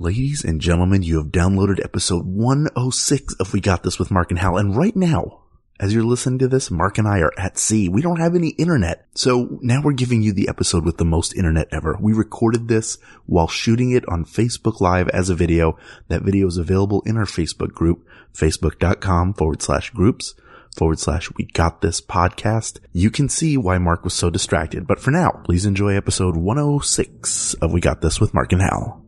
Ladies and gentlemen, you have downloaded episode 106 of We Got This with Mark and Hal. And right now, as you're listening to this, Mark and I are at sea. We don't have any internet. So now we're giving you the episode with the most internet ever. We recorded this while shooting it on Facebook Live as a video. That video is available in our Facebook group, facebook.com forward slash groups forward slash we got this podcast. You can see why Mark was so distracted. But for now, please enjoy episode 106 of We Got This with Mark and Hal.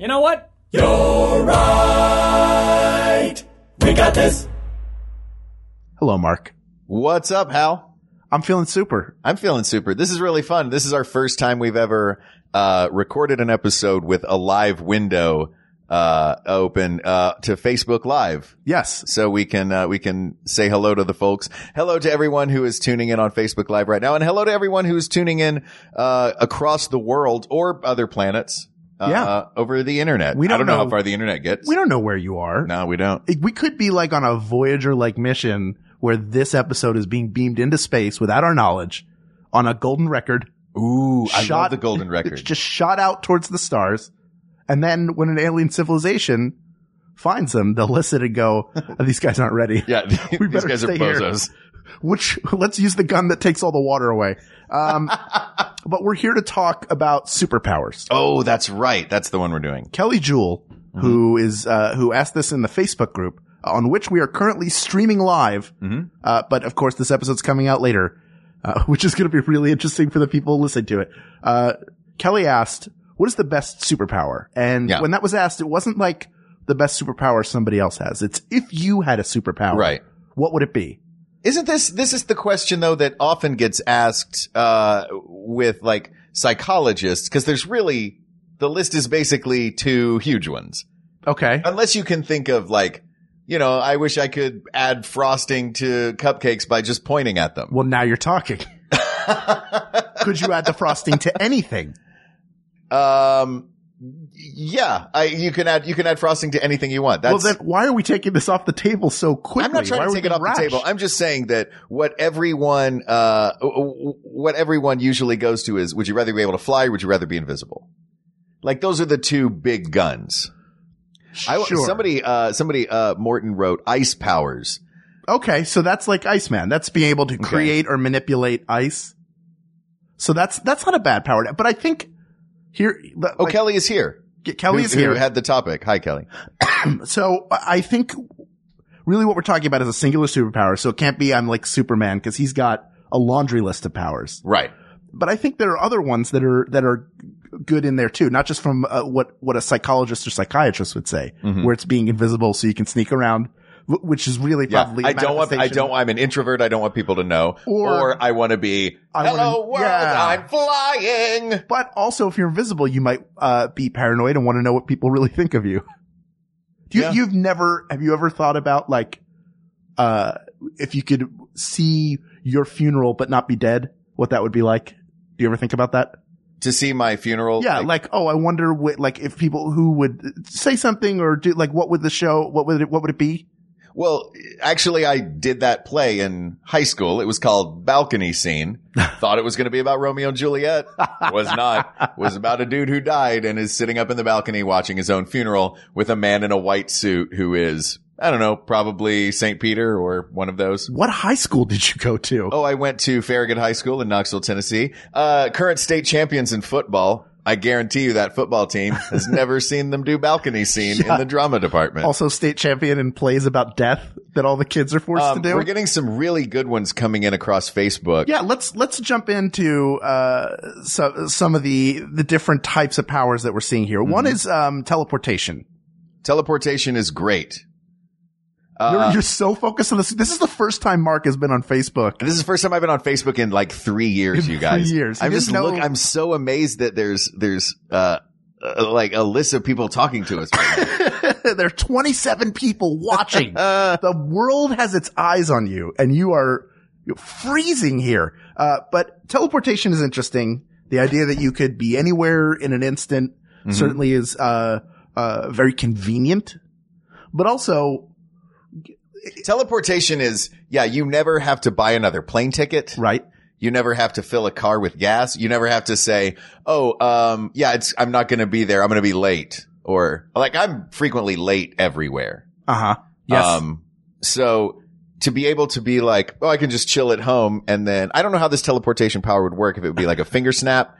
You know what? You're right. We got this. Hello, Mark. What's up, Hal? I'm feeling super. I'm feeling super. This is really fun. This is our first time we've ever uh, recorded an episode with a live window uh, open uh, to Facebook Live. Yes. So we can uh, we can say hello to the folks. Hello to everyone who is tuning in on Facebook Live right now, and hello to everyone who's tuning in uh, across the world or other planets. Uh, Yeah. over the internet. We don't don't know, know- how far the internet gets. We don't know where you are. No, we don't. We could be like on a Voyager like mission where this episode is being beamed into space without our knowledge on a golden record. Ooh, I shot- love the golden It's record. just shot out towards the stars. And then when an alien civilization finds them, they'll listen and go, "Oh, these guys aren't ready. yeah, We these guys are stay here. bozos. Which let's use the gun that takes all the water away. Um, but we're here to talk about superpowers. Oh, that's right. That's the one we're doing. Kelly Jewell, Mm-hmm. who is uh, who asked this in the Facebook group, on which we are currently streaming live. Mm-hmm. Uh, but of course, this episode's coming out later, uh, which is going to be really interesting for the people listening to it. Uh, Kelly asked, "What is the best superpower?" And Yeah. when that was asked, it wasn't like the best superpower somebody else has. It's if you had a superpower, Right. What would it be? Isn't this this is the question though that often gets asked uh with like psychologists because there's really the list is basically two huge ones. Okay. Unless you can think of like you know, I wish I could add frosting to cupcakes by just pointing at them. Well, now you're talking. Could you add the frosting to anything? Um yeah, I you can add you can add frosting to anything you want. That's well, then why are we taking this off the table so quickly? I'm not trying are to take it off rash? the table. I'm just saying that what everyone, uh, what everyone usually goes to is, would you rather be able to fly or would you rather be invisible? Like those are the two big guns. I, Sure. somebody, uh, somebody, uh, Morton wrote ice powers. Okay, so that's like Iceman. That's being able to create or manipulate ice. So that's that's not a bad power. But I think here, the- Oh, Kelly is here. Kelly Who- is here. Who had the topic. Hi, Kelly. so I think really what we're talking about is a singular superpower. So it can't be I'm like Superman because he's got a laundry list of powers. Right. But I think there are other ones that are that are good in there too, not just from uh, what what a psychologist or psychiatrist would say, Mm-hmm. where it's being invisible so you can sneak around, which is really Yeah. probably I don't want, I don't, I'm an introvert. I don't want people to know. Or- Or, I want to be, I hello wanna- world, yeah. I'm flying. But also, if you're invisible, you might uh, be paranoid and want to know what people really think of you. Do you Yeah. You've never, have you ever thought about like, uh, if you could see your funeral but not be dead, what that would be like? Do you ever think about that? To see my funeral. Yeah, like, oh, I wonder what, like, if people who would say something or do, like, what would the show, what would it, what would it be? Well, actually, I did that play in high school. It was called Balcony Scene. Thought it was going to be about Romeo and Juliet. Was not. Was about a dude who died and is sitting up in the balcony watching his own funeral with a man in a white suit who is, I don't know, probably St. Peter or one of those. What high school did you go to? Oh, I went to Farragut High School in Knoxville, Tennessee. Uh, current state champions in football. I guarantee you that football team has never seen them do balcony scene in the drama department. Also state champion in plays about death that all the kids are forced Um, to do. We're getting some really good ones coming in across Facebook. Yeah, let's let's jump into uh so, some of the the different types of powers that we're seeing here. One Mm-hmm. is um teleportation. Teleportation is great. You're, Uh, you're so focused on this. This is the first time Mark has been on Facebook. this is the first time I've been on Facebook in like three years, you guys. three years. I'm just know- look, I'm so amazed that there's, there's, uh, uh, like a list of people talking to us. Right now. there are 27 people watching. the world has its eyes on you and you are freezing here. Uh, but teleportation is interesting. The idea that you could be anywhere in an instant certainly is, uh, uh, very convenient, but also, Teleportation is, yeah, you never have to buy another plane ticket. right? You never have to fill a car with gas. You never have to say, "Oh, um, yeah, it's I'm not going to be there. I'm going to be late." Or like I'm frequently late everywhere. Uh huh. Yes. Um, so to be able to be like, "Oh, I can just chill at home," and then I don't know how this teleportation power would work. If it would be like a finger snap,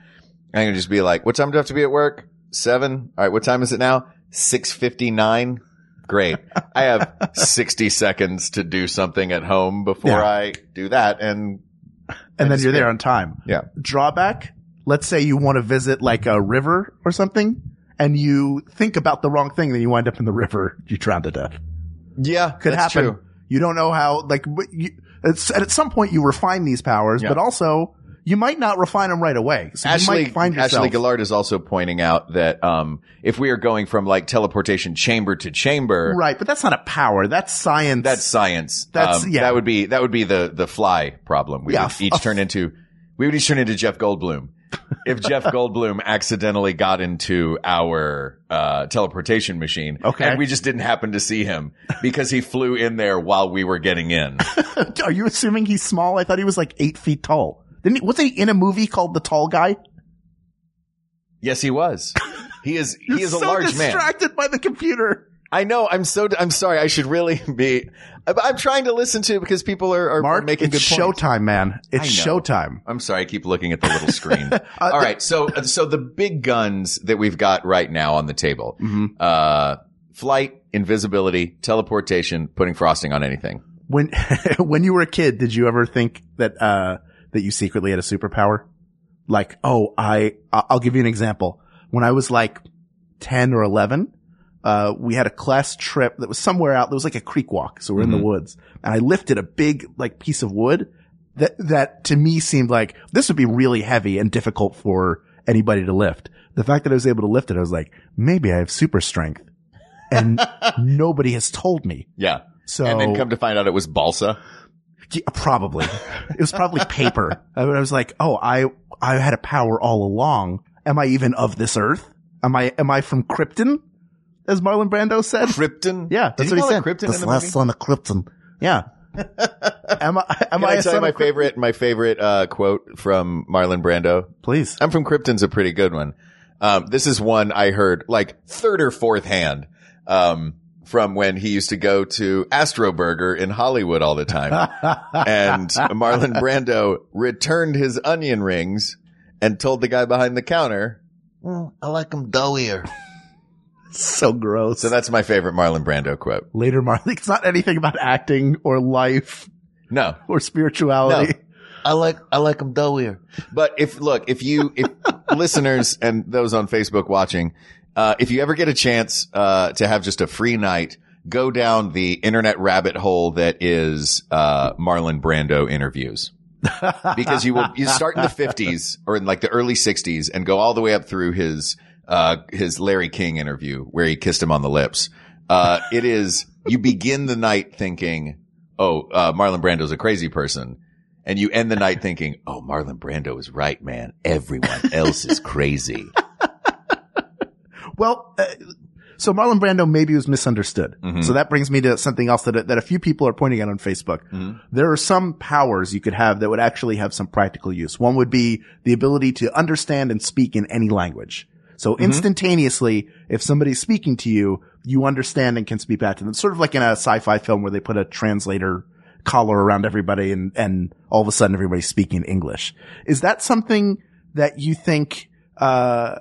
I can just be like, "What time do I have to be at work? Seven. All right. What time is it now? Six fifty nine. Great. I have 60 seconds to do something at home before Yeah. I do that. And and then you're there on time. yeah. Drawback. Let's say you want to visit like a river or something and you think about the wrong thing, then you wind up in the river. You drown to death. Yeah. Could happen. True. You don't know how, like, you, at some point you refine these powers, Yeah. but also you might not refine them right away. So Ashley, you might find yourself. Ashley Gillard is also pointing out that, um, if we are going from like teleportation chamber to chamber, right. But that's not a power. That's science. that's science. That's- Um, yeah. That would be, that would be the, the fly problem. We Yeah, would each turn into, we would each turn into Jeff Goldblum. if Jeff Goldblum accidentally got into our, uh, teleportation machine. Okay. And we just didn't happen to see him because he flew in there while we were getting in. Are you assuming he's small? I thought he was like eight feet tall. Didn't he, wasn't he in a movie called The Tall Guy? yes, he was. He is, he is a so large man. distracted by the computer. I know. I'm so. I'm sorry. I should really be. I'm- trying to listen to because people are, are Mark, making it's good points. showtime, man. It's showtime. I'm sorry. I keep looking at the little screen. All right. So, so the big guns that we've got right now on the table: Mhm. uh, flight, invisibility, teleportation, putting frosting on anything. When when you were a kid, did you ever think that uh that you secretly had a superpower? Like, oh, I I'll give you an example. When I was like 10 or 11, uh we had a class trip that was somewhere out. There was like a creek walk, so we're in the Mhm. woods. And I lifted a big like piece of wood that that to me seemed like this would be really heavy and difficult for anybody to lift. The fact that I was able to lift it, I was like, maybe I have super strength. And nobody has told me. Yeah. So And then come to find out it was balsa. Probably. It was probably paper. I was like, oh, I, I had a power all along. Am I even of this earth? Am I, am I from Krypton? As Marlon Brando said? Krypton. Yeah, that's he what he said. Krypton This last movie? son of Krypton. Yeah. am I, am Can I, I tell you my favorite, my favorite, uh, quote from Marlon Brando? Please. I'm from Krypton's a pretty good one. Um, this is one I heard like third or fourth hand, um, from when he used to go to Astroburger in Hollywood all the time. and Marlon Brando returned his onion rings and told the guy behind the counter, "Mm, I like them doughier. so gross. So that's my favorite Marlon Brando quote. Later, Marlon, It's not anything about acting or life No, or spirituality. I like I like them doughier. But if look, if you if listeners and those on Facebook watching, uh, if you ever get a chance uh, to have just a free night, go down the internet rabbit hole that is uh, Marlon Brando interviews. because you will you start in the 50s or in like the early 60s and go all the way up through his uh his Larry King interview where he kissed him on the lips. Uh it is you begin the night thinking, "Oh, uh Marlon Brando's a crazy person." And you end the night thinking, "Oh, Marlon Brando is right, man. Everyone else is crazy." Well, uh, so Marlon Brando maybe was misunderstood. Mhm. So that brings me to something else that that a few people are pointing out on Facebook. Mhm. There are some powers you could have that would actually have some practical use. One would be the ability to understand and speak in any language. So instantaneously, if somebody's speaking to you, you understand and can speak back to them. Sort of like in a sci-fi film where they put a translator collar around everybody and, and all of a sudden everybody's speaking English. Is that something that you think, uh,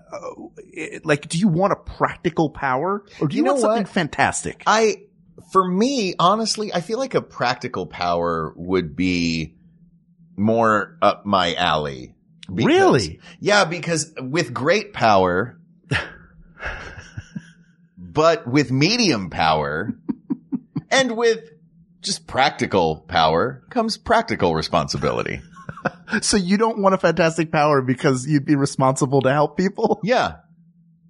it- like, do you want a practical power or do you, You know want something what? fantastic? I, for me, honestly, I feel like a practical power would be more up my alley. Because- Really? Yeah, because with great power, but with medium power and with just practical power comes practical responsibility. So you don't want a fantastic power because you'd be responsible to help people? Yeah.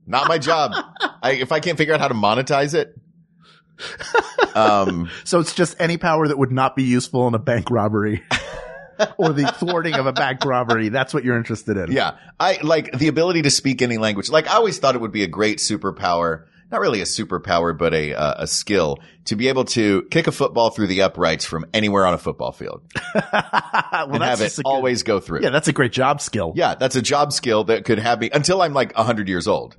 Not my job. I, if I can't figure out how to monetize it. Um, So it's just any power that would not be useful in a bank robbery or the thwarting of a bank robbery. That's what you're interested in. yeah, I like the ability to speak any language. Like I always thought it would be a great superpower. Not really a superpower, but a uh, a skill to be able to kick a football through the uprights from anywhere on a football field well, and have it good- always go through. yeah, that's a great job skill. Yeah, that's a job skill that could have me until I'm like 100 years old.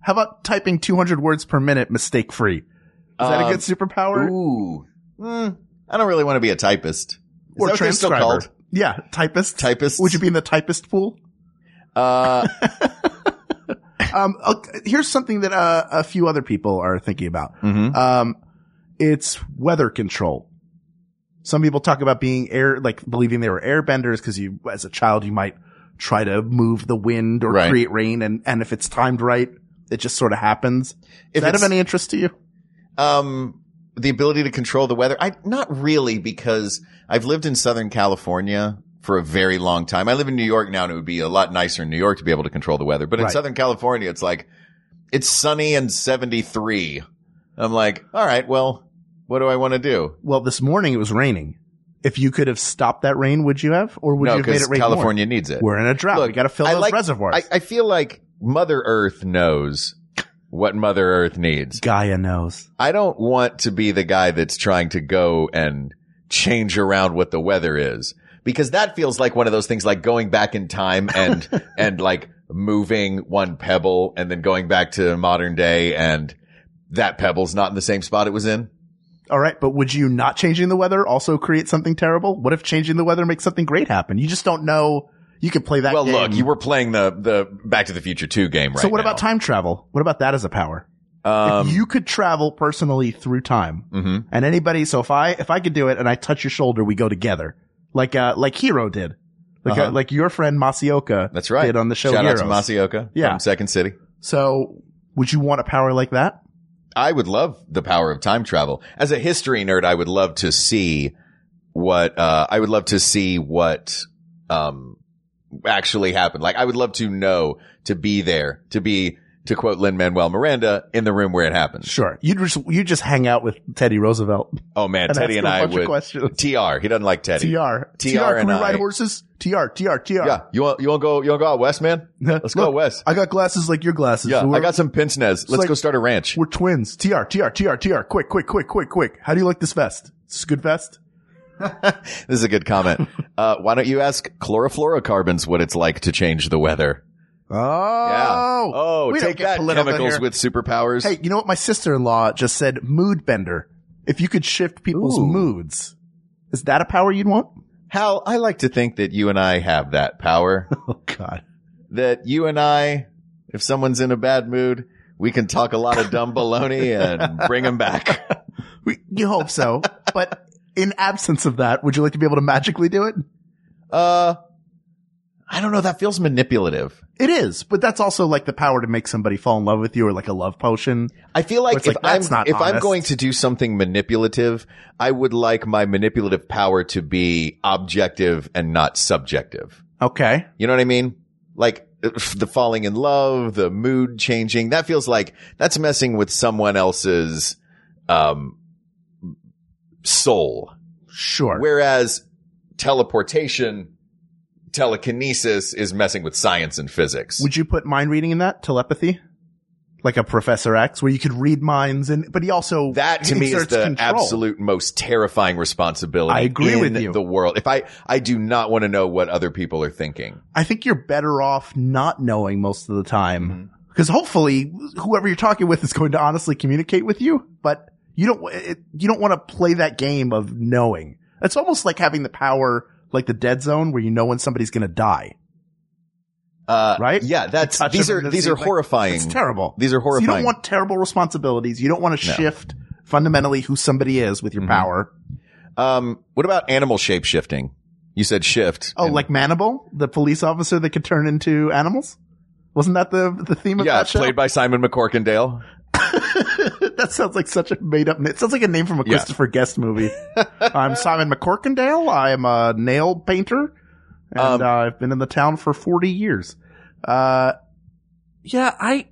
How about typing 200 words per minute mistake free? Is that a Um, good superpower? Ooh. Mm, I don't really want to be a typist. Is or that what they're still transcriber? called? Yeah, typist. Typist. Would you be in the typist pool? Uh, Um, here's something that uh, a few other people are thinking about. mhm. Um, it's weather control. Some people talk about being air, like believing they were airbenders because you, as a child, you might try to move the wind or Right. create rain, and and if it's timed right, it just sort of happens. Is If that of any interest to you? Um, the ability to control the weather. I, not really because I've lived in Southern California for a very long time. I live in New York now and it would be a lot nicer in New York to be able to control the weather. But in Right. Southern California, it's like, it's sunny and 73. I'm like, all right, well, what do I want to do? Well, this morning it was raining. If you could have stopped that rain, would you have, or would no, you have made it rain California needs it. We're in a drought. Look, we got to fill I those like- reservoirs. I, I feel like Mother Earth knows what Mother Earth needs. Gaia knows. I don't want to be the guy that's trying to go and change around what the weather is because that feels like one of those things like going back in time and, and like moving one pebble and then going back to modern day and that pebble's not in the same spot it was in. All right, but would you not changing the weather also create something terrible? What if changing the weather makes something great happen? You just don't know. You could play that. well, game. look, you were playing the, the Back to the Future 2 game right So what now. about time travel? What about that as a power? Um, if you could travel personally through time, mhm. and anybody, so if I if I could do it and I touch your shoulder, we go together, like uh like Hiro did, like uh Uh-huh. like your friend Masi Oka That's right. did on the show Shout Heroes. out to Masi Oka Yeah. from Second City. So would you want a power like that? I would love the power of time travel. As a history nerd, I would love to see what, uh, I would love to see what, um, actually happened. Like I would love to know, to be there, to be, to quote Lin-Manuel Miranda, in the room where it happened. Sure, you just you just hang out with Teddy Roosevelt Oh man, and Teddy and I would, questions. TR, he doesn't like Teddy. TR, TR TR, can and we ride horses? TR, TR, TR. Yeah. You want, you want to go, you want to go out west, man? Let's go west. I got glasses like your glasses. Yeah. I got some pince nez. Let's like- go start a ranch. We're twins. TR, TR, TR, TR. Quick, quick, quick, quick, quick. How do you like this vest? Is a good vest? This is a good comment. uh, why don't you ask chlorofluorocarbons what it's like to change the weather? Oh, Yeah. Oh, we take that chemicals with superpowers. Hey, you know what? My sister-in-law just said mood bender. If you could shift people's Ooh. moods, is that a power you'd want? Hal, I like to think that you and I have that power. Oh God. that you and I, if someone's in a bad mood, we can talk a lot of dumb baloney and bring them back. We, you hope so. but in absence of that, would you like to be able to magically do it? Uh, I don't know. That feels manipulative. It is, but that's also like the power to make somebody fall in love with you or like a love potion. I feel like if like, I'm not if I'm going to do something manipulative, I would like my manipulative power to be objective and not subjective. Okay. You know what I mean? Like the falling in love, the mood changing. That feels like that's messing with someone else's um soul. Sure. Whereas teleportation, telekinesis is messing with science and physics. Would you put mind reading in that? Telepathy? Like a Professor X where you could read minds and, but he also that to me is the control. absolute most terrifying responsibility I agree in with you. the world. If I, I do not want to know what other people are thinking. I think you're better off not knowing most of the time. Mm-hmm. Because hopefully whoever you're talking with is going to honestly communicate with you, but you don't, it, you don't want to play that game of knowing. It's almost like having the power like the dead zone where you know when somebody's going to die, Uh, right? Yeah, that's, these are, these are like- horrifying. It's terrible. These are So you don't want terrible responsibilities. You don't want to No. shift fundamentally who somebody is with your Mhm. power. Um, what about animal shape shifting? You said shift. Oh, And- like Manimal, the police officer that could turn into animals? Wasn't that the the theme of yeah, that show? Yeah, played by Simon MacCorkindale. That sounds like such a made up. It sounds like a name from a Yeah. Christopher Guest movie. I'm Simon MacCorkindale. I am a nail painter, and Um, uh, I've been in the town for 40 years. Uh, yeah, I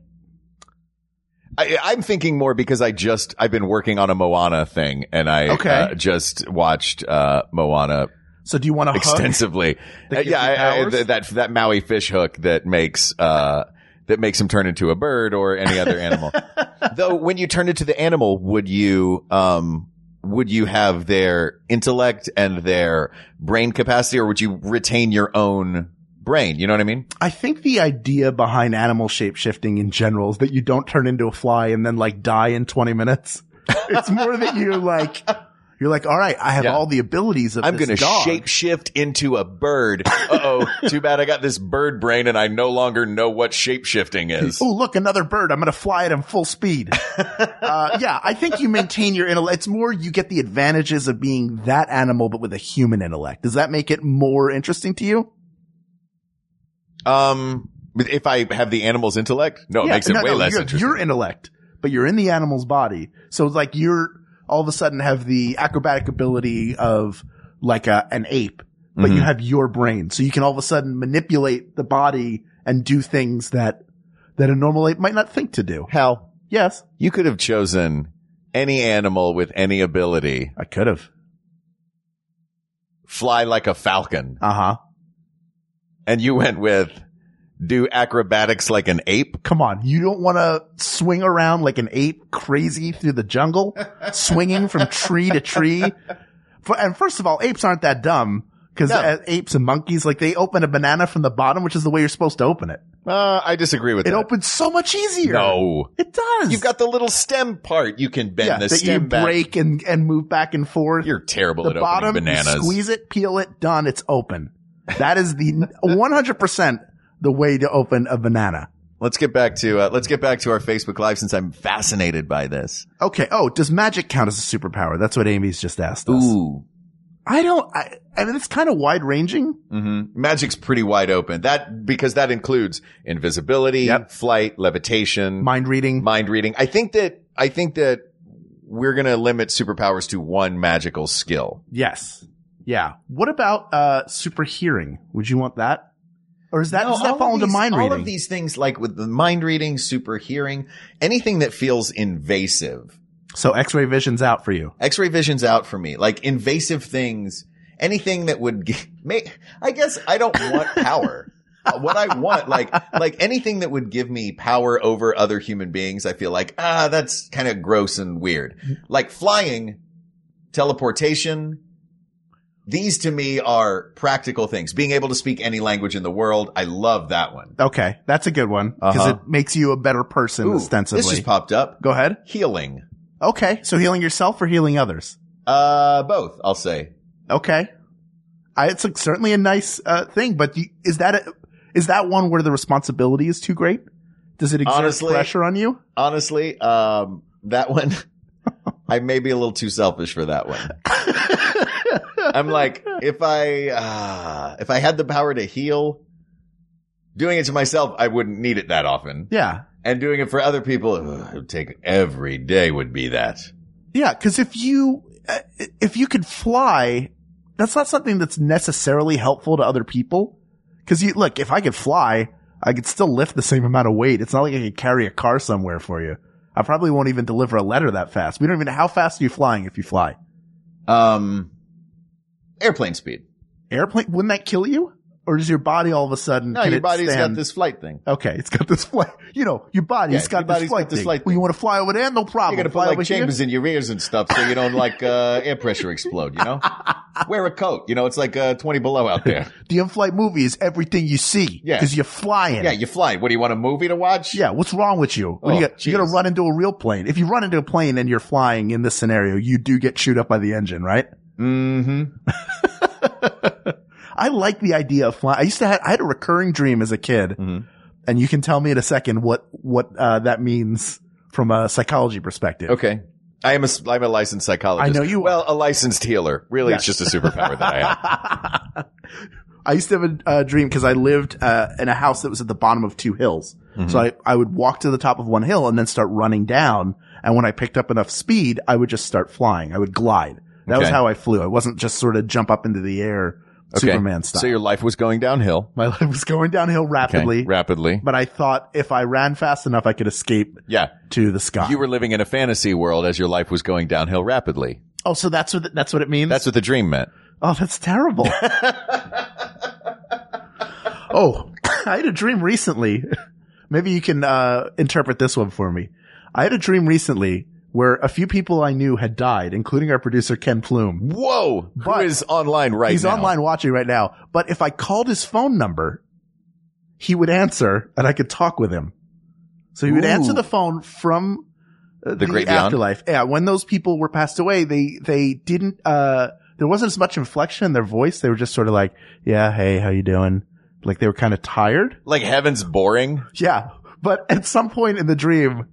I, I'm thinking more because I just I've been working on a Moana thing, and I Okay. uh, just watched uh, Moana So do you want to extensively. Uh, yeah, I, I, that that Maui fish hook that makes uh that makes him turn into a bird or any other animal. Though, when you turn into the animal, would you um would you have their intellect and their brain capacity, or would you retain your own brain? You know what I mean? I think the idea behind animal shape shifting in general is that you don't turn into a fly and then like die in 20 minutes. It's more that you like, you're like, all right, I have Yeah. all the abilities of I'm going to dog. shape shift into a bird. Uh oh. Too bad I got this bird brain and I no longer know what shape shifting is. Oh, look, another bird. I'm going to fly it in full speed. uh, yeah, I think you maintain your intellect. It's more you get the advantages of being that animal, but with a human intellect. Does that make it more interesting to you? Um, if I have the animal's intellect, no, it makes it no, way no, less your, interesting. Your intellect, but you're in the animal's body. So it's like you're all of a sudden have the acrobatic ability of like a, an ape, but Mm-hmm. you have your brain. So you can all of a sudden manipulate the body and do things that, that a normal ape might not think to do. Hell. Yes, you could have chosen any animal with any ability, I could have. fly like a falcon, Uh huh. and you went with do acrobatics like an ape. Come on. You don't want to swing around like an ape crazy through the jungle, swinging from tree to tree. For, and first of all, apes aren't that dumb because No. apes and monkeys, like they open a banana from the bottom, which is the way you're supposed to open it. Uh, I disagree with It that. opens so much easier. no, It does. you've got the little stem part. You can bend yeah, the that stem you back. break and, and move back and forth. You're terrible the at bottom, opening bananas. squeeze it, peel it, done. It's open. That is the 100% the way to open a banana. Let's get back to uh, let's get back to our Facebook Live since I'm fascinated by this. Okay. Oh, does magic count as a superpower? That's what Amy's just asked us. Ooh. I don't, I, I mean, it's kind of wide ranging. hmm Magic's pretty wide open. That because that includes invisibility, Yep. flight, levitation, Mind reading. mind reading. I think that I think that we're gonna limit superpowers to one magical skill. yes. Yeah. What about, uh, super hearing? Would you want that? Or is that, does that fall into these- mind reading? all of these things, like with the mind reading, super hearing, anything that feels invasive. so x-ray vision's out for you. X-ray vision's out for me. Like invasive things, anything that would g- make, I guess I don't want power. what I want, like, like anything that would give me power over other human beings, I feel like, ah, that's kind of gross and weird. Like flying, teleportation, these to me are practical things. Being able to speak any language in the world. I love that one. Okay. That's a good one because Uh-huh. it makes you a better person Ooh, ostensibly. This just popped up. Go ahead. Healing. Okay. So healing yourself or healing others? Uh, both, I'll say. Okay. I, it's a, certainly a nice, uh, thing, but you, is that a, is that one where the responsibility is too great? Does it exert Honestly- pressure on you? honestly, um, that one, I may be a little too selfish for that one. I'm like, if I, uh, if I had the power to heal, doing it to myself, I wouldn't need it that often. Yeah. And doing it for other people, ugh, it would take every day would be that. Yeah. Cause if you, uh, if you could fly, that's not something that's necessarily helpful to other people. Cause you, look, if I could fly, I could still lift the same amount of weight. It's not like I could carry a car somewhere for you. I probably won't even deliver a letter that fast. We don't even know how fast are you flying if you fly. Um, airplane speed. Airplane, wouldn't that kill you? Or does your body all of a sudden, No, your body's stand- got this flight thing. Okay, it's got this flight. You know, your body's Yeah, got your this body's flight got this thing. flight Well, you want to fly over there? No problem. You gotta put fly like over here. chambers in your ears and stuff so you don't like, uh, air pressure explode, you know? Wear a coat. You know, it's like, uh, 20 below out there. The in-flight movie is everything you see. Yeah. Because you're flying. Yeah, you fly. What do you want a movie to watch? Yeah, what's wrong with you? What you Oh, got? You gotta run into a real plane. If you run into a plane and you're flying in this scenario, you do get chewed up by the engine, right? Mm-hmm. I like the idea of flying. I used to have, I had a recurring dream as a kid, Mhm. and you can tell me in a second what, what, uh, that means from a psychology perspective. Okay. I am a, I'm a licensed psychologist. I know you are. Well, a licensed healer. Really, it's just a superpower that I have. I used to have a uh, dream because I lived uh, in a house that was at the bottom of two hills. Mm-hmm. So I, I would walk to the top of one hill and then start running down. And when I picked up enough speed, I would just start flying. I would glide. That was how I flew. I wasn't just sort of jump up into the air Superman style. So your life was going downhill. My life was going downhill Okay. rapidly, Rapidly. but I thought if I ran fast enough, I could escape Yeah. to the sky. You were living in a fantasy world as your life was going downhill rapidly. oh, so that's what that's what it means. That's what the dream meant. oh, that's terrible. oh, I had a dream recently. Maybe you can uh, interpret this one for me. I had a dream recently where a few people I knew had died, including our producer Ken Plume. Whoa. But- Who is online right He's now? He's online watching right now. But if I called his phone number, he would answer and I could talk with him. So he would Ooh. answer the phone from uh, the, great beyond? afterlife. Yeah. When those people were passed away, they, they didn't, uh, there wasn't as much inflection in their voice. They were just sort of like, yeah, hey, how you doing? Like they were kind of tired. Like heaven's boring. Yeah. But at some point in the dream,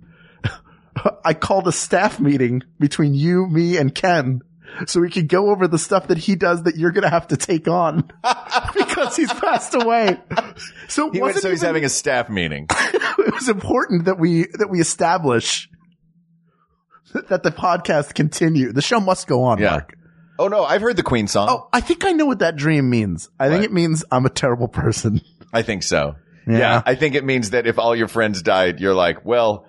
I called a staff meeting between you, me, and Ken so we could go over the stuff that he does that you're going to have to take on because he's passed away. So He went, so he's even- having a staff meeting. it was important that we, that we establish that the podcast continue. The show must go on, Yeah. Mark. Oh no, I've heard the Queen song. Oh, I think I know what that dream means. I think it means I'm a terrible person. I think so. Yeah. Yeah. I think it means that if all your friends died, you're like, well,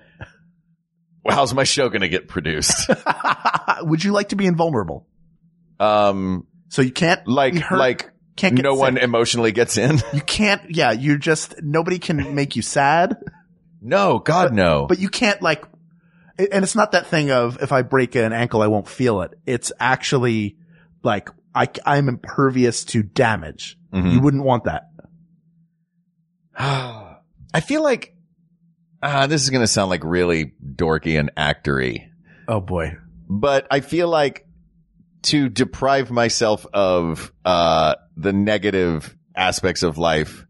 well, how's my show going to get produced? Would you like to be invulnerable? um, So you can't like, hurt, like can't get no sick. one emotionally gets in. You can't, yeah, you just, nobody can make you sad, no, God, no. but you can't like, and it's not that thing of if I break an ankle, I won't feel it. It's actually like, I, I'm impervious to damage. Mhm. You wouldn't want that. I feel like, uh, this is going to sound like really dorky and actory, Oh boy. but I feel like to deprive myself of, uh, the negative aspects of life,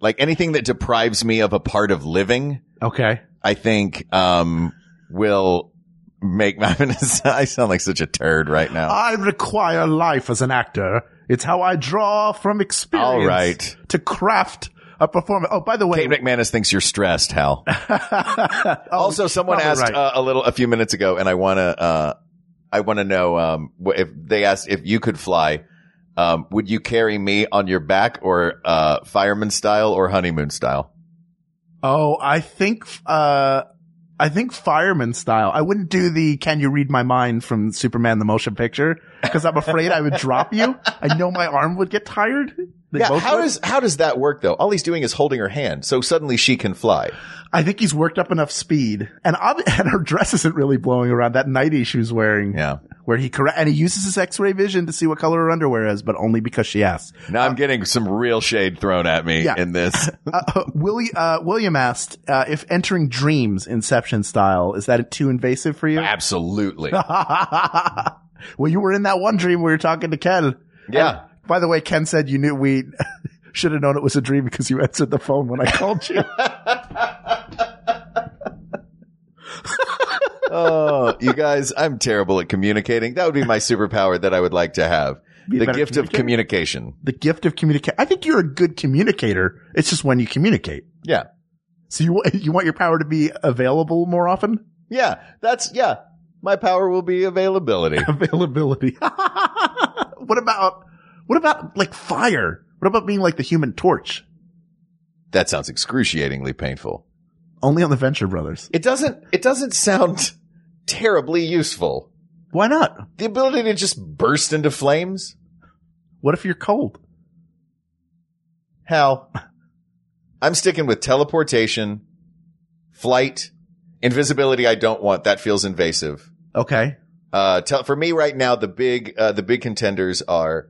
like anything that deprives me of a part of living, Okay. I think, um, will make my, I sound like such a turd right now. I require life as an actor. It's how I draw from experience. All right. To craft a performance. Oh, by the way. Kate McManus thinks you're stressed, Hal. also, someone asked right. uh, a little, a few minutes ago, and I want to, uh, I want to know, um, if they asked if you could fly, um, would you carry me on your back or, uh, fireman style or honeymoon style? Oh, I think, uh, I think fireman style. I wouldn't do the can you read my mind from Superman the motion picture because I'm afraid I would drop you. I know my arm would get tired. They Yeah. How would. does, how does that work though? All he's doing is holding her hand. So suddenly she can fly. I think he's worked up enough speed and ob- and her dress isn't really blowing around that nightie she was wearing. Yeah. Where he correct, and he uses his x-ray vision to see what color her underwear is, but only because she asks. Now I'm getting some real shade thrown at me Yeah. in this. Uh, Willie, uh, William asked, uh, if entering dreams Inception style, is that too invasive for you? Absolutely. well, you were in that one dream where you're talking to Ken. Yeah. And, by the way, Ken said you knew we should have known it was a dream because you answered the phone when I called you. oh, you guys, I'm terrible at communicating. That would be my superpower that I would like to have. The gift of communication. the gift of communicate. I think you're a good communicator. It's just when you communicate. Yeah. So you, you want your power to be available more often? Yeah. That's, yeah. My power will be availability. Availability. what about, what about like fire? What about being like the human torch? that sounds excruciatingly painful. Only on the Venture Brothers. It doesn't, it doesn't sound terribly useful. Why not? The ability to just burst into flames? What if you're cold? Hal, I'm sticking with teleportation, flight, invisibility. I don't want. That feels invasive. Okay. Uh, tell, for me right now, the big, uh, the big contenders are,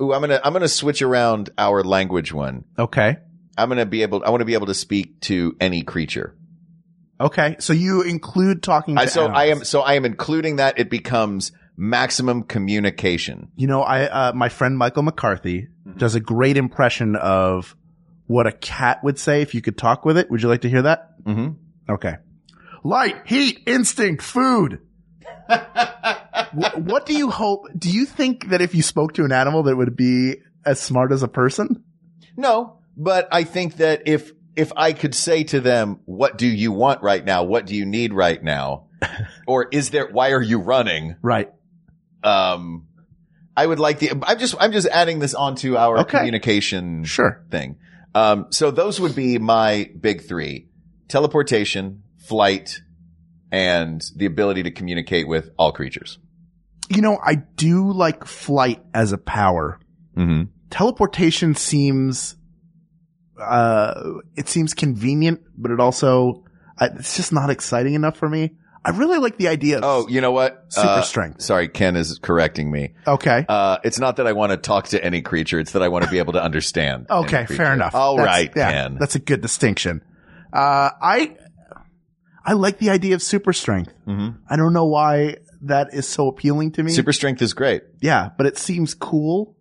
ooh, I'm gonna, I'm gonna switch around our language one. Okay. I'm gonna be able, I want to be able to speak to any creature. Okay. So you include talking to I, so I am, so I am including that. It becomes maximum communication. You know, I, uh, my friend Michael McCarthy does a great impression of what a cat would say if you could talk with it. Would you like to hear that? Mm-hmm. Okay. Light, heat, instinct, food. Wh- what do you hope? Do you think that if you spoke to an animal that it would be as smart as a person? No, but I think that if, if I could say to them, what do you want right now? What do you need right now? or is there, why are you running? Right. Um, I would like the, I'm just, I'm just adding this onto our Okay. communication Sure. thing. Um, so those would be my big three. Teleportation, flight, and the ability to communicate with all creatures. You know, I do like flight as a power. Mm-hmm. Teleportation seems, uh, it seems convenient, but it also, I, it's just not exciting enough for me. I really like the idea of, Oh, you know what? Super Uh, strength. Sorry, Ken is correcting me. okay. Uh, it's not that I want to talk to any creature. It's that I want to be able to understand. Okay, fair enough. All That's- right, yeah, Ken. That's a good distinction. Uh, I, I like the idea of super strength. Mhm. I don't know why that is so appealing to me. Super strength is great. yeah, but it seems cool.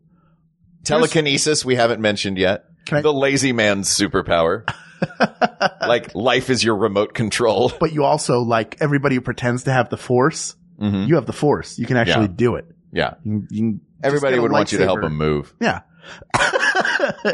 Telekinesis, we haven't mentioned yet. Can I- the lazy man's superpower. like life is your remote control. But you also like everybody who pretends to have the force. Mhm. You have the force. You can actually Yeah. do it. Yeah. You you Everybody would want you to help him move. Yeah.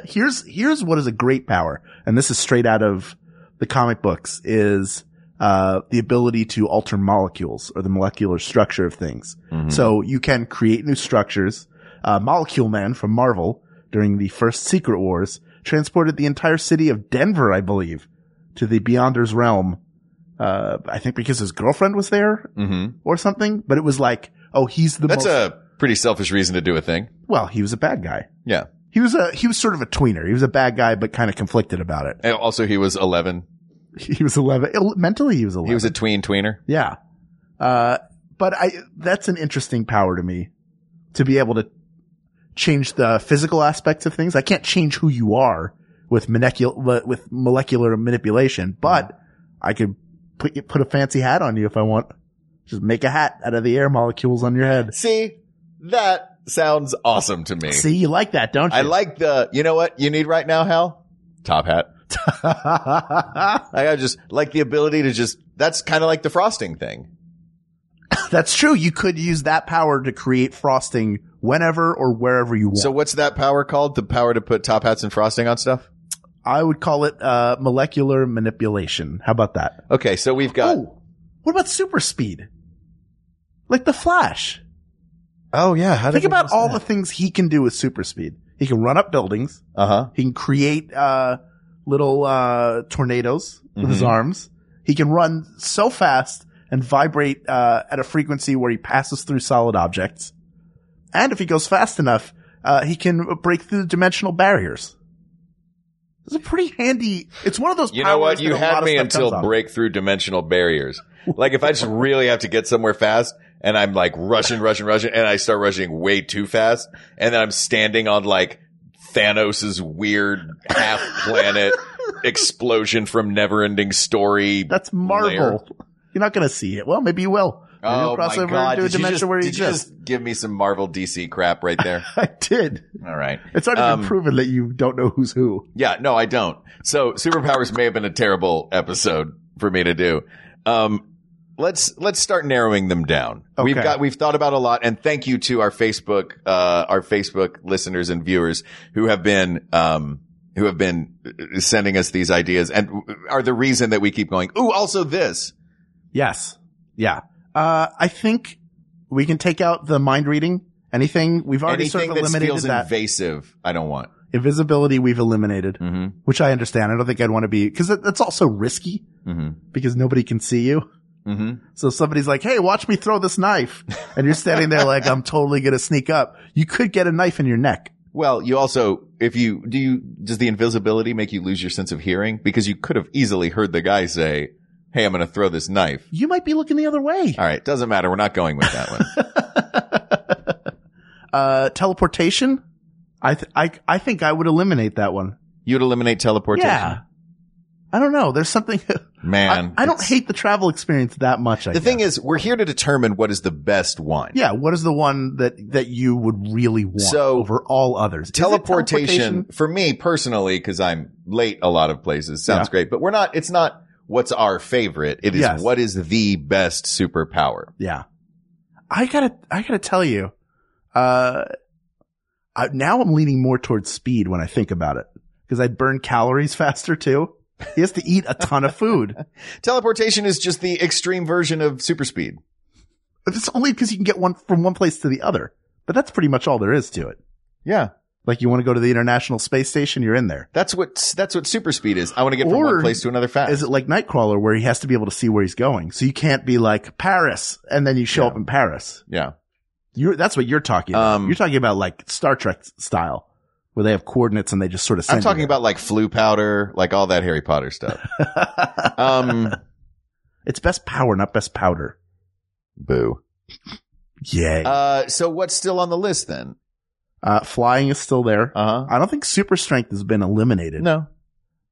here's here's what is a great power, and this is straight out of the comic books, is uh, the ability to alter molecules or the molecular structure of things. Mhm. So you can create new structures. Uh, Molecule Man from Marvel during the first Secret Wars transported the entire city of Denver, I believe, to the Beyonders realm. Uh, I think because his girlfriend was there Mhm. or something, but it was like, oh, he's the That's most, a pretty selfish reason to do a thing. well, he was a bad guy. Yeah. He was a he was sort of a tweener. He was a bad guy, but kind of conflicted about it. And also, he was 11. He was eleven. il- Mentally, he was eleven. He was a tween tweener. yeah. Uh, but I that's an interesting power to me to be able to change the physical aspects of things. I can't change who you are with molecular with molecular manipulation, but I could put put a fancy hat on you if I want. Just make a hat out of the air molecules on your head. See, that sounds awesome to me. See, you like that, don't you? I like the, you know what you need right now, Hal? Top hat. I just like the ability to just, that's kind of like the frosting thing. That's true. You could use that power to create frosting whenever or wherever you want. So what's that power called? The power to put top hats and frosting on stuff? I would call it uh, molecular manipulation. How about that? Okay, so we've got, oh, what about super speed? Like the Flash. oh yeah, how Think about all the things he can do with super speed. He can run up buildings. Uh huh. He can create uh, little uh, tornadoes with his Mhm. arms. He can run so fast and vibrate uh, at a frequency where he passes through solid objects. And if he goes fast enough, uh, he can break through dimensional barriers. It's a pretty handy. It's one of those. You know what? You had me until break through dimensional barriers. Like if I just really have to get somewhere fast and I'm like rushing, rushing, rushing and I start rushing way too fast and then I'm standing on like Thanos's weird half planet explosion from never ending story. That's Marvel. layer. You're not going to see it. Well, maybe you will. Maybe Oh cross my over god. into a Did you just, where you did you just give me some Marvel DC crap right there? I did. All right. It's already Um, been proven that you don't know who's who. Yeah, no, I don't. So superpowers may have been a terrible episode for me to do. Um, let's, let's start narrowing them down. We've got, we've thought about a lot and thank you to our Facebook, uh, our Facebook listeners and viewers who have been, um, who have been sending us these ideas and are the reason that we keep going. Ooh, also this. Yes. Yeah. Uh, I think we can take out the mind reading. Anything we've already Anything sort of that eliminated feels that. invasive, I don't want. Invisibility we've eliminated, Mm-hmm. which I understand. I don't think I'd want to be because that's also risky Mm-hmm. because nobody can see you. Mm-hmm. So somebody's like, "Hey, watch me throw this knife," and you're standing there like, "I'm totally gonna sneak up," you could get a knife in your neck. Well, you also, if you, do you, does the invisibility make you lose your sense of hearing? Because you could have easily heard the guy say, Hey, I'm going to throw this knife. You might be looking the other way. All right. Doesn't matter. We're not going with that one. Uh, teleportation. I th- I I think I would eliminate that one. You'd eliminate teleportation. Yeah. I don't know. There's something. Man. I, I don't hate the travel experience that much. I The thing is, we're here to determine what is the best one. yeah. What is the one that that you would really want So, over all others? It Teleportation, for me personally, cause I'm late a lot of places sounds Yeah. great, but we're not, it's not what's our favorite. It is Yes. what is the best superpower. Yeah. I gotta, I gotta tell you, uh, I, now I'm leaning more towards speed when I think about it because I'd burn calories faster too. He has to eat a ton of food. Teleportation is just the extreme version of super speed. But it's only because you can get one from one place to the other. But that's pretty much all there is to it. Yeah. Like you want to go to the International Space Station, you're in there. That's what that's what super speed is. I want to get from Or one place to another fast. Is it like Nightcrawler where he has to be able to see where he's going? So you can't be like Paris and then you show up in Paris. yeah. You're, that's what you're talking about. Um, you're talking about like Star Trek style where they have coordinates and they just sort of send I'm talking about like Floo powder, like all that Harry Potter stuff. Um it's best power, not best powder. boo. Yay. Uh, so what's still on the list then? Uh, flying is still there. Uh-huh. I don't think super strength has been eliminated. No.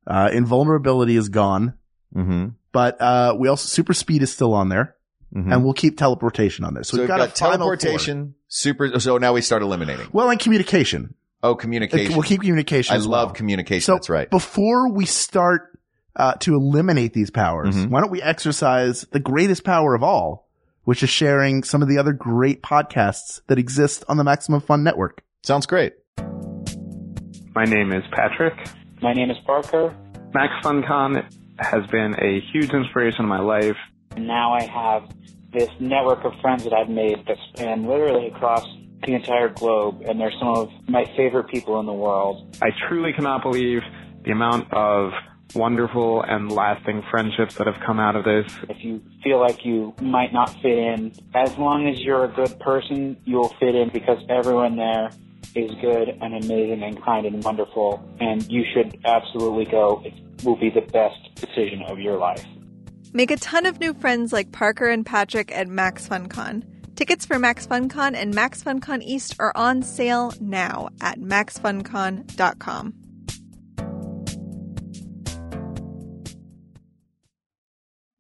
Uh, invulnerability is gone, Mhm. but, uh, we also, super speed is still on there Mhm. and we'll keep teleportation on there. So, So, we've got, four. teleportation, super so now we start eliminating. Well, and communication. Oh, communication. We'll keep communication. I as love well. communication. So That's right. Before we start uh, to eliminate these powers, Mhm. why don't we exercise the greatest power of all, which is sharing some of the other great podcasts that exist on the Maximum Fun Network. Sounds great. My name is Patrick. My name is Parker. Max FunCon has been a huge inspiration in my life. and Now I have this network of friends that I've made that span literally across the entire globe, and they're some of my favorite people in the world. I truly cannot believe the amount of wonderful and lasting friendships that have come out of this. If you feel like you might not fit in, as long as you're a good person, you'll fit in because everyone there is good and amazing and kind and wonderful, and you should absolutely go. It will be the best decision of your life. Make a ton of new friends like Parker and Patrick at Max FunCon. Tickets for Max FunCon and Max FunCon East are on sale now at maxfuncon.com.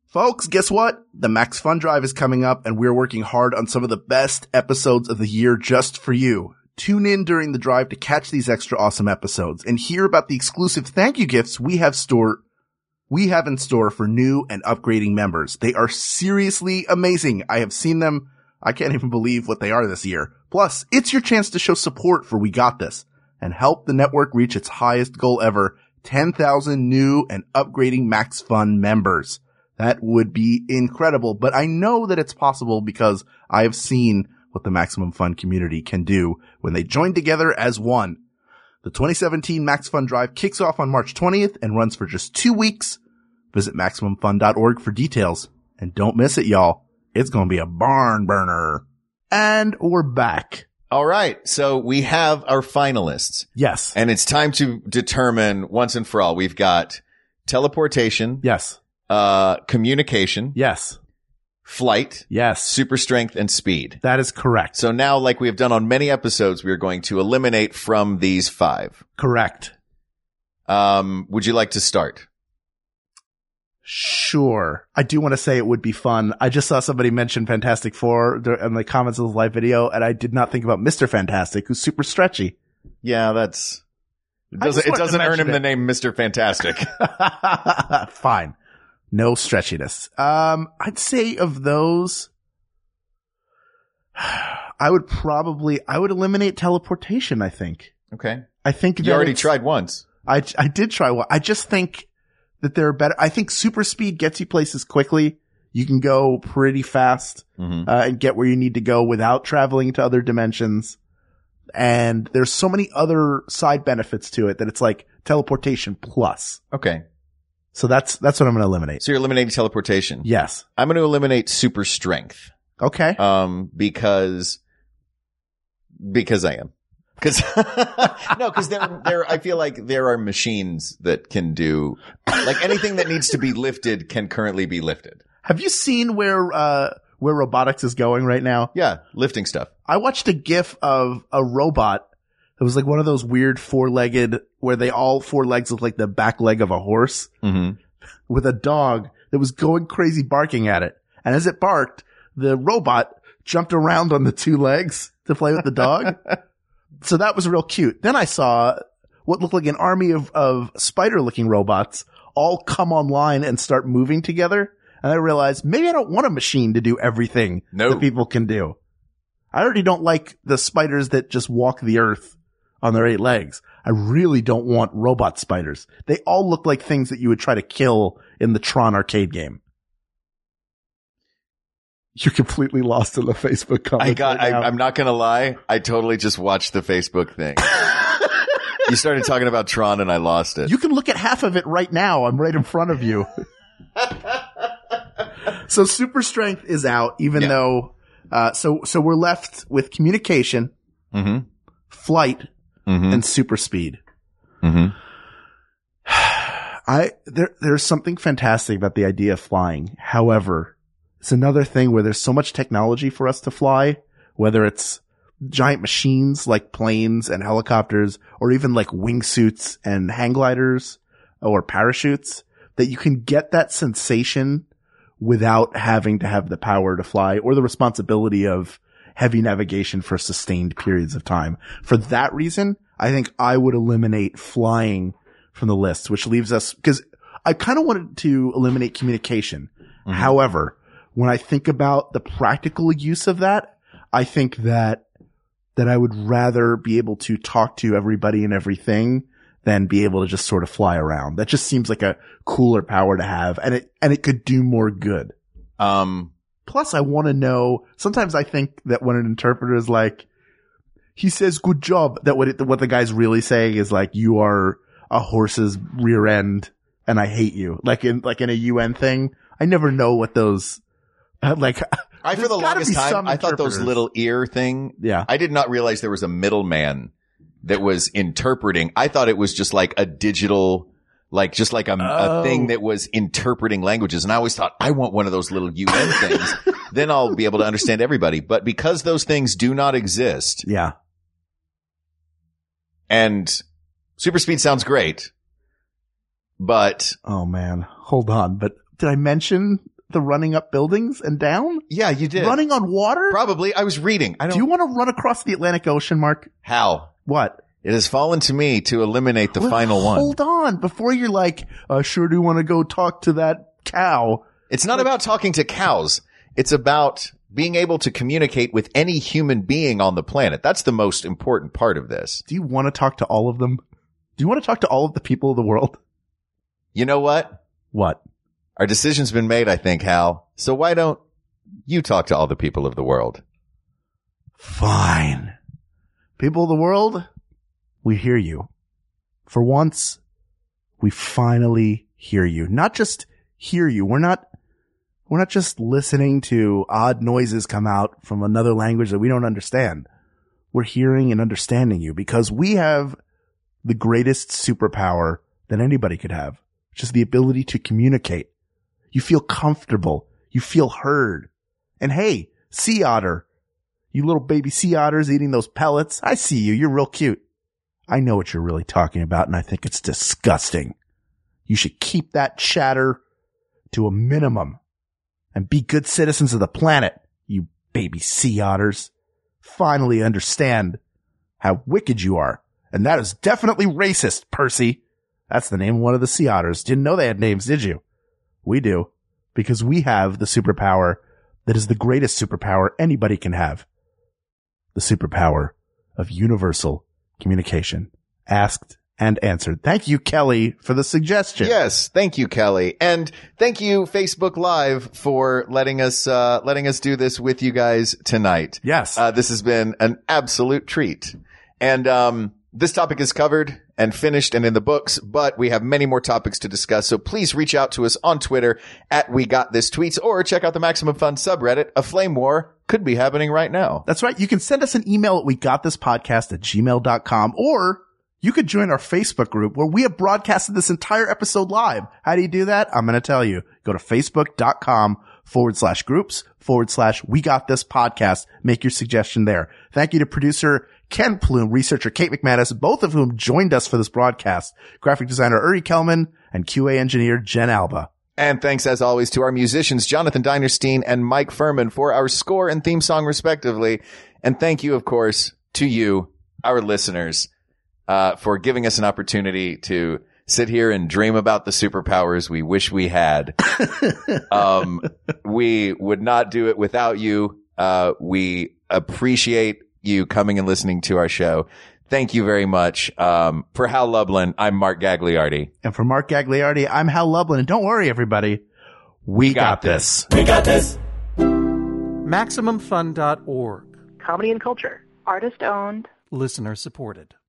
Folks, guess what? The Max Fun Drive is coming up and we're working hard on some of the best episodes of the year just for you. Tune in during the drive to catch these extra awesome episodes and hear about the exclusive thank you gifts we have store we have in store for new and upgrading members. They are seriously amazing. I have seen them. I can't even believe what they are this year. Plus, it's your chance to show support for We Got This and help the network reach its highest goal ever, 10,000 new and upgrading Max Fun members. That would be incredible, but I know that it's possible because I have seen what the Maximum Fun community can do when they join together as one. The 2017 Max Fun Drive kicks off on March 20th and runs for just two weeks. Visit MaximumFun.org for details. And don't miss it, y'all. It's going to be a barn burner. And we're back. All right. So we have our finalists Yes. and it's time to determine once and for all. We've got teleportation, Yes. uh, communication, Yes. flight, Yes. super strength, and speed. That is correct. So now, like we have done on many episodes, we are going to eliminate from these five. correct. Um, would you like to start? Sure. I do want to say it would be fun. I just saw somebody mention Fantastic Four in the comments of the live video, and I did not think about Mr. Fantastic, who's super stretchy. Yeah, that's. It doesn't, it doesn't earn him the name Mr. Fantastic. Fine. No stretchiness. Um, I'd say of those, I would probably, I would eliminate teleportation, I think. okay. I think You already tried once. I, I did try one. I just think that there are better. I think super speed gets you places quickly. You can go pretty fast, Mhm. uh, and get where you need to go without traveling to other dimensions. And there's so many other side benefits to it that it's like teleportation plus. Okay. So that's, that's what I'm going to eliminate. So you're eliminating teleportation. Yes. I'm going to eliminate super strength. Okay. Um, because, because I am. Cause, no, cause there, there, I feel like there are machines that can do, like anything that needs to be lifted can currently be lifted. Have you seen where, uh, where robotics is going right now? Yeah. Lifting stuff. I watched a gif of a robot that was like one of those weird four-legged where they all four legs look like the back leg of a horse Mm-hmm. with a dog that was going crazy barking at it. And as it barked, the robot jumped around on the two legs to play with the dog. so that was real cute. Then I saw what looked like an army of, of spider looking robots all come online and start moving together. And I realized maybe I don't want a machine to do everything No. that people can do. I already don't like the spiders that just walk the earth on their eight legs. I really don't want robot spiders. They all look like things that you would try to kill in the Tron arcade game. You're completely lost in the Facebook comments. I got, right I, I'm not gonna lie. I totally just watched the Facebook thing. you started talking about Tron, and I lost it. You can look at half of it right now. I'm right in front of you. so super strength is out, even Yeah. though, uh, so, so we're left with communication, mm-hmm. flight, Mm-hmm. and super speed. mm-hmm. I, there, there's something fantastic about the idea of flying. However, it's another thing where there's so much technology for us to fly, whether it's giant machines like planes and helicopters, or even like wingsuits and hang gliders or parachutes, that you can get that sensation without having to have the power to fly or the responsibility of heavy navigation for sustained periods of time. For that reason, I think I would eliminate flying from the list, which leaves us because I kind of wanted to eliminate communication. Mm-hmm. However, when I think about the practical use of that, I think that that I would rather be able to talk to everybody and everything than be able to just sort of fly around. That just seems like a cooler power to have and it and it could do more good. Um. Plus I want to know sometimes I think that when an interpreter is like he says good job that what it, what the guy's really saying is like you are a horse's rear end and I hate you. Like in like in a UN thing. I never know what those like I for the longest time I thought those little ear thing. yeah. I did not realize there was a middleman that was interpreting. I thought it was just like a digital, like just like a, Oh. a thing that was interpreting languages. And I always thought I want one of those little UN things. then I'll be able to understand everybody. But because those things do not exist, Yeah. and super speed sounds great, but Oh man. Hold on. But did I mention the running up buildings and down? yeah, you did. Running on water? Probably. I was reading. I don't. Do you want to run across the Atlantic Ocean, Mark? how? What? It has fallen to me to eliminate the Well, final one. Hold on. Before you're like, I sure do want to go talk to that cow. It's not about talking to cows. It's about being able to communicate with any human being on the planet. That's the most important part of this. Do you want to talk to all of them? Do you want to talk to all of the people of the world? You know what? What? Our decision's been made, I think, Hal. So why don't you talk to all the people of the world? Fine. People of the world, we hear you. For once, we finally hear you. Not just hear you. We're not, we're not just listening to odd noises come out from another language that we don't understand. We're hearing and understanding you because we have the greatest superpower that anybody could have, which is the ability to communicate. You feel comfortable. You feel heard. And hey, sea otter, you little baby sea otters eating those pellets. I see you. You're real cute. I know what you're really talking about and I think it's disgusting. You should keep that chatter to a minimum and be good citizens of the planet, you baby sea otters. Finally understand how wicked you are. And that is definitely racist, Percy. That's the name of one of the sea otters. Didn't know they had names, did you? We do. Because we have the superpower that is the greatest superpower anybody can have. The superpower of universal communication. Asked and answered. Thank you, Kelly, for the suggestion. Yes, thank you, Kelly, and thank you, Facebook Live, for letting us uh, letting us do this with you guys tonight. Yes. Uh, this has been an absolute treat. And um, this topic is covered and finished and in the books, but we have many more topics to discuss. So please reach out to us on Twitter at We Got This Tweets or check out the Maximum Fun subreddit. A flame war could be happening right now. That's right. You can send us an email at we got this podcast at gmail.com or you could join our Facebook group where we have broadcasted this entire episode live. How do you do that? I'm going to tell you. Go to facebook.com forward slash groups forward slash we got this podcast. Make your suggestion there. Thank you to producer Ken Plume, researcher Kate McManus, both of whom joined us for this broadcast, graphic designer Uri Kelman and QA engineer Jen Alba. And thanks as always to our musicians, Jonathan Dinerstein and Mike Furman for our score and theme song respectively. And thank you, of course, to you, our listeners, uh, for giving us an opportunity to sit here and dream about the superpowers we wish we had. um, we would not do it without you. Uh, we appreciate you coming and listening to our show. Thank you very much. Um, for Hal Lublin, I'm Mark Gagliardi. And for Mark Gagliardi, I'm Hal Lublin. And don't worry, everybody. We, got, got this. We got this. MaximumFun.org. Comedy and culture. Artist owned. Listener supported.